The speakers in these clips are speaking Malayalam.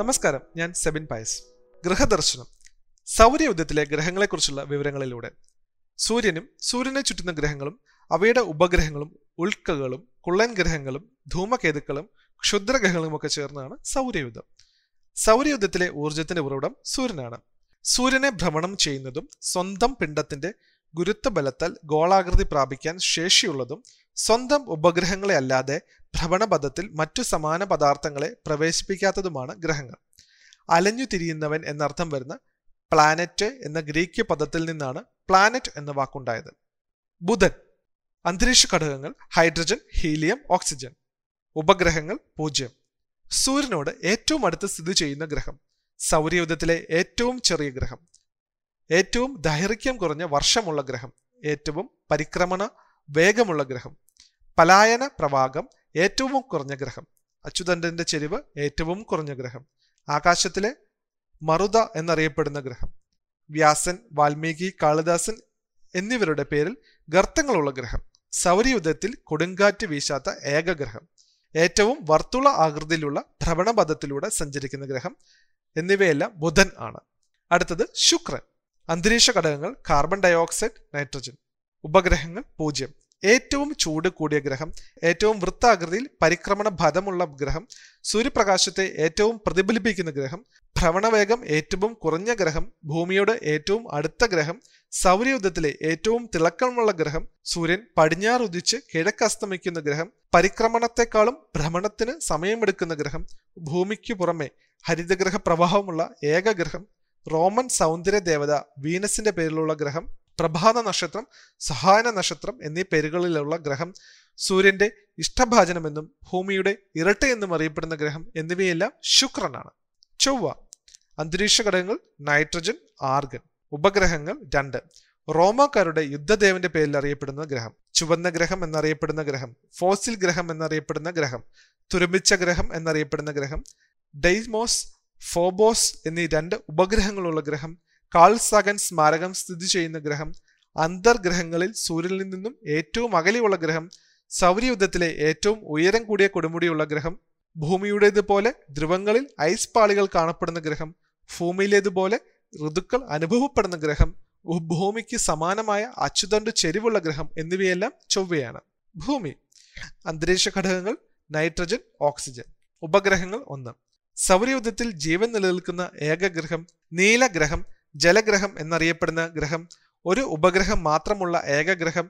നമസ്കാരം ഞാൻ സെബിൻ പയസ്. ഗ്രഹദർശനം സൗരയുദ്ധത്തിലെ ഗ്രഹങ്ങളെക്കുറിച്ചുള്ള വിവരങ്ങളിലൂടെ. സൂര്യനും സൂര്യനെ ചുറ്റുന്ന ഗ്രഹങ്ങളും അവയുടെ ഉപഗ്രഹങ്ങളും ഉൾക്കകളും കുള്ളൻ ഗ്രഹങ്ങളും ധൂമകേതുക്കളും ക്ഷുദ്രഗ്രഹങ്ങളും ഒക്കെ ചേർന്നാണ് സൗരയുദ്ധം സൗരയുദ്ധത്തിലെ ഊർജത്തിന്റെ ഉറവിടം സൂര്യനാണ്. സൂര്യനെ ഭ്രമണം ചെയ്യുന്നതും സ്വന്തം പിണ്ഡത്തിന്റെ ഗുരുത്വ ബലത്താൽ ഗോളാകൃതി പ്രാപിക്കാൻ ശേഷിയുള്ളതും സ്വന്തം ഉപഗ്രഹങ്ങളെ അല്ലാതെ ഭ്രമണപഥത്തിൽ മറ്റു സമാന പദാർത്ഥങ്ങളെ പ്രവേശിപ്പിക്കാത്തതുമാണ് ഗ്രഹങ്ങൾ. അലഞ്ഞു തിരിയുന്നവൻ എന്നർത്ഥം വരുന്ന പ്ലാനറ്റ് എന്ന ഗ്രീക്ക് പദത്തിൽ നിന്നാണ് പ്ലാനറ്റ് എന്ന വാക്കുണ്ടായത്. ബുധൻ അന്തരീക്ഷ ഘടകങ്ങൾ ഹൈഡ്രജൻ ഹീലിയം ഓക്സിജൻ. ഉപഗ്രഹങ്ങൾ പൂജ്യം. സൂര്യനോട് ഏറ്റവും അടുത്ത് സ്ഥിതി ചെയ്യുന്ന ഗ്രഹം. സൗരയുദ്ധത്തിലെ ഏറ്റവും ചെറിയ ഗ്രഹം. ഏറ്റവും ദൈർഘ്യം കുറഞ്ഞ വർഷമുള്ള ഗ്രഹം ഏറ്റവും പരിക്രമണ വേഗമുള്ള ഗ്രഹം പലായന പ്രവാഹം ഏറ്റവും കുറഞ്ഞ ഗ്രഹം അച്യുതണ്ടന്റെ ചെരിവ് ഏറ്റവും കുറഞ്ഞ ഗ്രഹം ആകാശത്തിലെ മറുത എന്നറിയപ്പെടുന്ന ഗ്രഹം വ്യാസൻ വാൽമീകി കാളിദാസൻ എന്നിവരുടെ പേരിൽ ഗർത്തങ്ങളുള്ള ഗ്രഹം സൗരയുദ്ധത്തിൽ കൊടുങ്കാറ്റ് വീശാത്ത ഏക ഗ്രഹം ഏറ്റവും വർത്തുള ആകൃതിയിലുള്ള ഭ്രമണപഥത്തിലൂടെ സഞ്ചരിക്കുന്ന ഗ്രഹം എന്നിവയെല്ലാം ബുധൻ ആണ്. അടുത്തത് ശുക്രൻ. അന്തരീക്ഷ ഘടകങ്ങൾ കാർബൺ ഡയോക്സൈഡ് നൈട്രജൻ ഉപഗ്രഹങ്ങൾ പൂജ്യം. ഏറ്റവും ചൂട് കൂടിയ ഗ്രഹം ഏറ്റവും വൃത്താകൃതിയിൽ പരിക്രമണ ഫലമുള്ള ഗ്രഹം സൂര്യപ്രകാശത്തെ ഏറ്റവും പ്രതിഫലിപ്പിക്കുന്ന ഗ്രഹം ഭ്രമണവേഗം ഏറ്റവും കുറഞ്ഞ ഗ്രഹം ഭൂമിയോട് ഏറ്റവും അടുത്ത ഗ്രഹം സൗരയുദ്ധത്തിലെ ഏറ്റവും തിളക്കമുള്ള ഗ്രഹം സൂര്യൻ പടിഞ്ഞാറ് പടിഞ്ഞാറുദിച്ച് കിഴക്കസ്തമിക്കുന്ന ഗ്രഹം പരിക്രമണത്തെക്കാളും ഭ്രമണത്തിന് സമയമെടുക്കുന്ന ഗ്രഹം ഭൂമിക്ക് പുറമെ ഹരിതഗ്രഹ പ്രവാഹമുള്ള ഏക ഗ്രഹം റോമൻ സൗന്ദര്യ ദേവത വീനസിന്റെ പേരിലുള്ള ഗ്രഹം പ്രഭാത നക്ഷത്രം സഹായന നക്ഷത്രം എന്നീ പേരുകളിലുള്ള ഗ്രഹം സൂര്യന്റെ ഇഷ്ടഭാജനമെന്നും ഭൂമിയുടെ ഇരട്ട എന്നും അറിയപ്പെടുന്ന ഗ്രഹം എന്നിവയെല്ലാം ശുക്രനാണ്. ചൊവ്വ അന്തരീക്ഷ ഘടകങ്ങൾ നൈട്രജൻ ആർഗൻ. ഉപഗ്രഹങ്ങൾ രണ്ട് റോമാക്കാരുടെ യുദ്ധദേവന്റെ പേരിൽ അറിയപ്പെടുന്ന ഗ്രഹം ചുവന്ന ഗ്രഹം എന്നറിയപ്പെടുന്ന ഗ്രഹം ഫോസിൽ ഗ്രഹം എന്നറിയപ്പെടുന്ന ഗ്രഹം തുരുമ്പിച്ച ഗ്രഹം എന്നറിയപ്പെടുന്ന ഗ്രഹം ഡെയ്മോസ് ഫോബോസ് എന്നീ രണ്ട് ഉപഗ്രഹങ്ങളുള്ള ഗ്രഹം കാൾ സാഗൻ സ്മാരകം സ്ഥിതി ചെയ്യുന്ന ഗ്രഹം അന്തർഗ്രഹങ്ങളിൽ സൂര്യനിൽ നിന്നും ഏറ്റവും അകലെയുള്ള ഗ്രഹം സൗരയുദ്ധത്തിലെ ഏറ്റവും ഉയരം കൂടിയ കൊടുമുടിയുള്ള ഗ്രഹം ഭൂമിയുടേതുപോലെ ധ്രുവങ്ങളിൽ ഐസ് പാളികൾ കാണപ്പെടുന്ന ഗ്രഹം ഭൂമിയിലേതുപോലെ ഋതുക്കൾ അനുഭവപ്പെടുന്ന ഗ്രഹം ഭൂമിക്ക് സമാനമായ അച്ചുതണ്ട് ചെരിവുള്ള ഗ്രഹം എന്നിവയെല്ലാം ചൊവ്വയാണ്. ഭൂമി അന്തരീക്ഷ ഘടകങ്ങൾ നൈട്രജൻ ഓക്സിജൻ ഉപഗ്രഹങ്ങൾ ഒന്ന്. സൗരയുദ്ധത്തിൽ ജീവൻ നിലനിൽക്കുന്ന ഏക ഗ്രഹം നീലഗ്രഹം ജലഗ്രഹം എന്നറിയപ്പെടുന്ന ഗ്രഹം ഒരു ഉപഗ്രഹം മാത്രമുള്ള ഏക ഗ്രഹം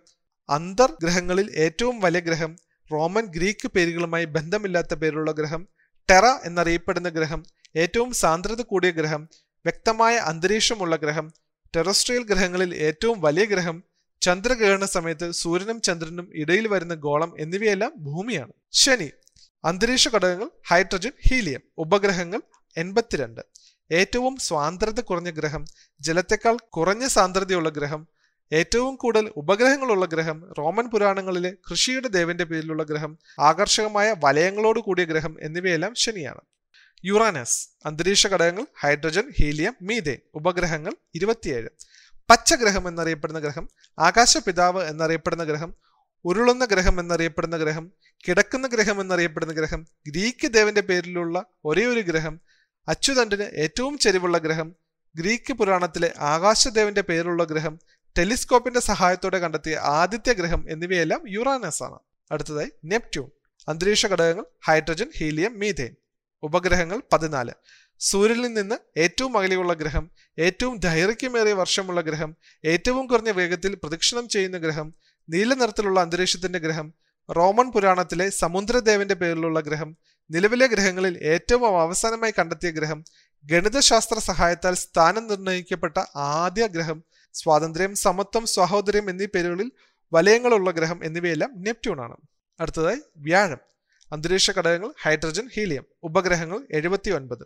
അന്തർഗ്രഹങ്ങളിൽ ഏറ്റവും വലിയ ഗ്രഹം റോമൻ ഗ്രീക്ക് പേരുകളുമായി ബന്ധമില്ലാത്ത പേരുള്ള ഗ്രഹം ടെറ എന്നറിയപ്പെടുന്ന ഗ്രഹം ഏറ്റവും സാന്ദ്രത കൂടിയ ഗ്രഹം വ്യക്തമായ അന്തരീക്ഷമുള്ള ഗ്രഹം ടെറസ്ട്രിയൽ ഗ്രഹങ്ങളിൽ ഏറ്റവും വലിയ ഗ്രഹം ചന്ദ്രഗ്രഹണ സമയത്ത് സൂര്യനും ചന്ദ്രനും ഇടയിൽ വരുന്ന ഗോളം എന്നിവയെല്ലാം ഭൂമിയാണ്. ശനി അന്തരീക്ഷ ഘടകങ്ങൾ ഹൈഡ്രജൻ ഹീലിയം ഉപഗ്രഹങ്ങൾ എൺപത്തിരണ്ട്. ഏറ്റവും സ്വാതന്ത്ര്യത കുറഞ്ഞ ഗ്രഹം ജലത്തെക്കാൾ കുറഞ്ഞ സാന്ദ്രതയുള്ള ഗ്രഹം ഏറ്റവും കൂടുതൽ ഉപഗ്രഹങ്ങളുള്ള ഗ്രഹം റോമൻ പുരാണങ്ങളിലെ കൃഷിയുടെ ദേവന്റെ പേരിലുള്ള ഗ്രഹം ആകർഷകമായ വലയങ്ങളോട് കൂടിയ ഗ്രഹം എന്നിവയെല്ലാം ശനിയാണ്. യുറാനസ് അന്തരീക്ഷ ഘടകങ്ങൾ ഹൈഡ്രജൻ ഹീലിയം മീതേൻ ഉപഗ്രഹങ്ങൾ ഇരുപത്തിയേഴ്. പച്ചഗ്രഹം എന്നറിയപ്പെടുന്ന ഗ്രഹം ആകാശപിതാവ് എന്നറിയപ്പെടുന്ന ഗ്രഹം ഉരുളുന്ന ഗ്രഹം എന്നറിയപ്പെടുന്ന ഗ്രഹം കിടക്കുന്ന ഗ്രഹം എന്നറിയപ്പെടുന്ന ഗ്രഹം ഗ്രീക്ക് ദേവന്റെ പേരിലുള്ള ഒരേ ഒരു ഗ്രഹം അച്യുതണ്ടിന് ഏറ്റവും ചെരിവുള്ള ഗ്രഹം ഗ്രീക്ക് പുരാണത്തിലെ ആകാശദേവന്റെ പേരുള്ള ഗ്രഹം ടെലിസ്കോപ്പിന്റെ സഹായത്തോടെ കണ്ടെത്തിയ ആദ്യത്തെ ഗ്രഹം എന്നിവയെല്ലാം യുറാനസ് ആണ്. അടുത്തതായി നെപ്റ്റ്യൂൺ അന്തരീക്ഷ ഘടകങ്ങൾ ഹൈഡ്രജൻ ഹീലിയം മീഥേൻ. ഉപഗ്രഹങ്ങൾ പതിനാല്. സൂര്യനിൽ നിന്ന് ഏറ്റവും അകലെയുള്ള ഗ്രഹം ഏറ്റവും ദൈർഘ്യമേറിയ വർഷമുള്ള ഗ്രഹം ഏറ്റവും കുറഞ്ഞ വേഗത്തിൽ പ്രദക്ഷിണം ചെയ്യുന്ന ഗ്രഹം നീല നിറത്തിലുള്ള അന്തരീക്ഷത്തിന്റെ ഗ്രഹം റോമൻ പുരാണത്തിലെ സമുദ്രദേവന്റെ പേരിലുള്ള ഗ്രഹം നിലവിലെ ഗ്രഹങ്ങളിൽ ഏറ്റവും അവസാനമായി കണ്ടെത്തിയ ഗ്രഹം ഗണിതശാസ്ത്ര സഹായത്താൽ സ്ഥാനം നിർണയിക്കപ്പെട്ട ആദ്യ ഗ്രഹം സ്വാതന്ത്ര്യം സമത്വം സഹോദര്യം എന്നീ പേരുകളിൽ വലയങ്ങളുള്ള ഗ്രഹം എന്നിവയെല്ലാം നെപ്റ്റ്യൂൺ ആണ്. അടുത്തതായി വ്യാഴം അന്തരീക്ഷ ഘടകങ്ങൾ ഹൈഡ്രജൻ ഹീലിയം ഉപഗ്രഹങ്ങൾ എഴുപത്തി ഒൻപത്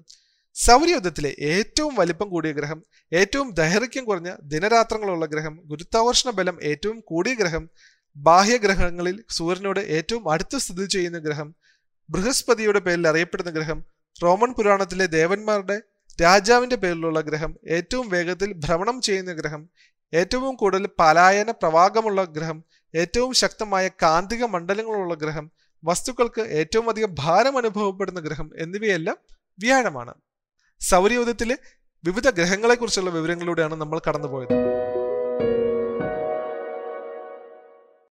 സൗരയുദ്ധത്തിലെ ഏറ്റവും വലിപ്പം കൂടിയ ഗ്രഹം ഏറ്റവും ദൈർഘ്യം കുറഞ്ഞ ദിനരാത്രങ്ങളുള്ള ഗ്രഹം ഗുരുത്വാകർഷണ ബലം ഏറ്റവും കൂടിയ ഗ്രഹം ബാഹ്യഗ്രഹങ്ങളിൽ സൂര്യനോട് ഏറ്റവും അടുത്ത് സ്ഥിതി ചെയ്യുന്ന ഗ്രഹം ബൃഹസ്പതിയുടെ പേരിൽ അറിയപ്പെടുന്ന ഗ്രഹം റോമൻ പുരാണത്തിലെ ദേവന്മാരുടെ രാജാവിന്റെ പേരിലുള്ള ഗ്രഹം ഏറ്റവും വേഗത്തിൽ ഭ്രമണം ചെയ്യുന്ന ഗ്രഹം ഏറ്റവും കൂടുതൽ പലായന പ്രവാഹമുള്ള ഗ്രഹം ഏറ്റവും ശക്തമായ കാന്തിക മണ്ഡലങ്ങളുള്ള ഗ്രഹം വസ്തുക്കൾക്ക് ഏറ്റവും അധികം ഭാരം അനുഭവപ്പെടുന്ന ഗ്രഹം എന്നിവയെല്ലാം വ്യാഴമാണ്. സൗരയൂഥത്തിലെ വിവിധ ഗ്രഹങ്ങളെക്കുറിച്ചുള്ള വിവരങ്ങളിലൂടെയാണ് നമ്മൾ കടന്നുപോയത്.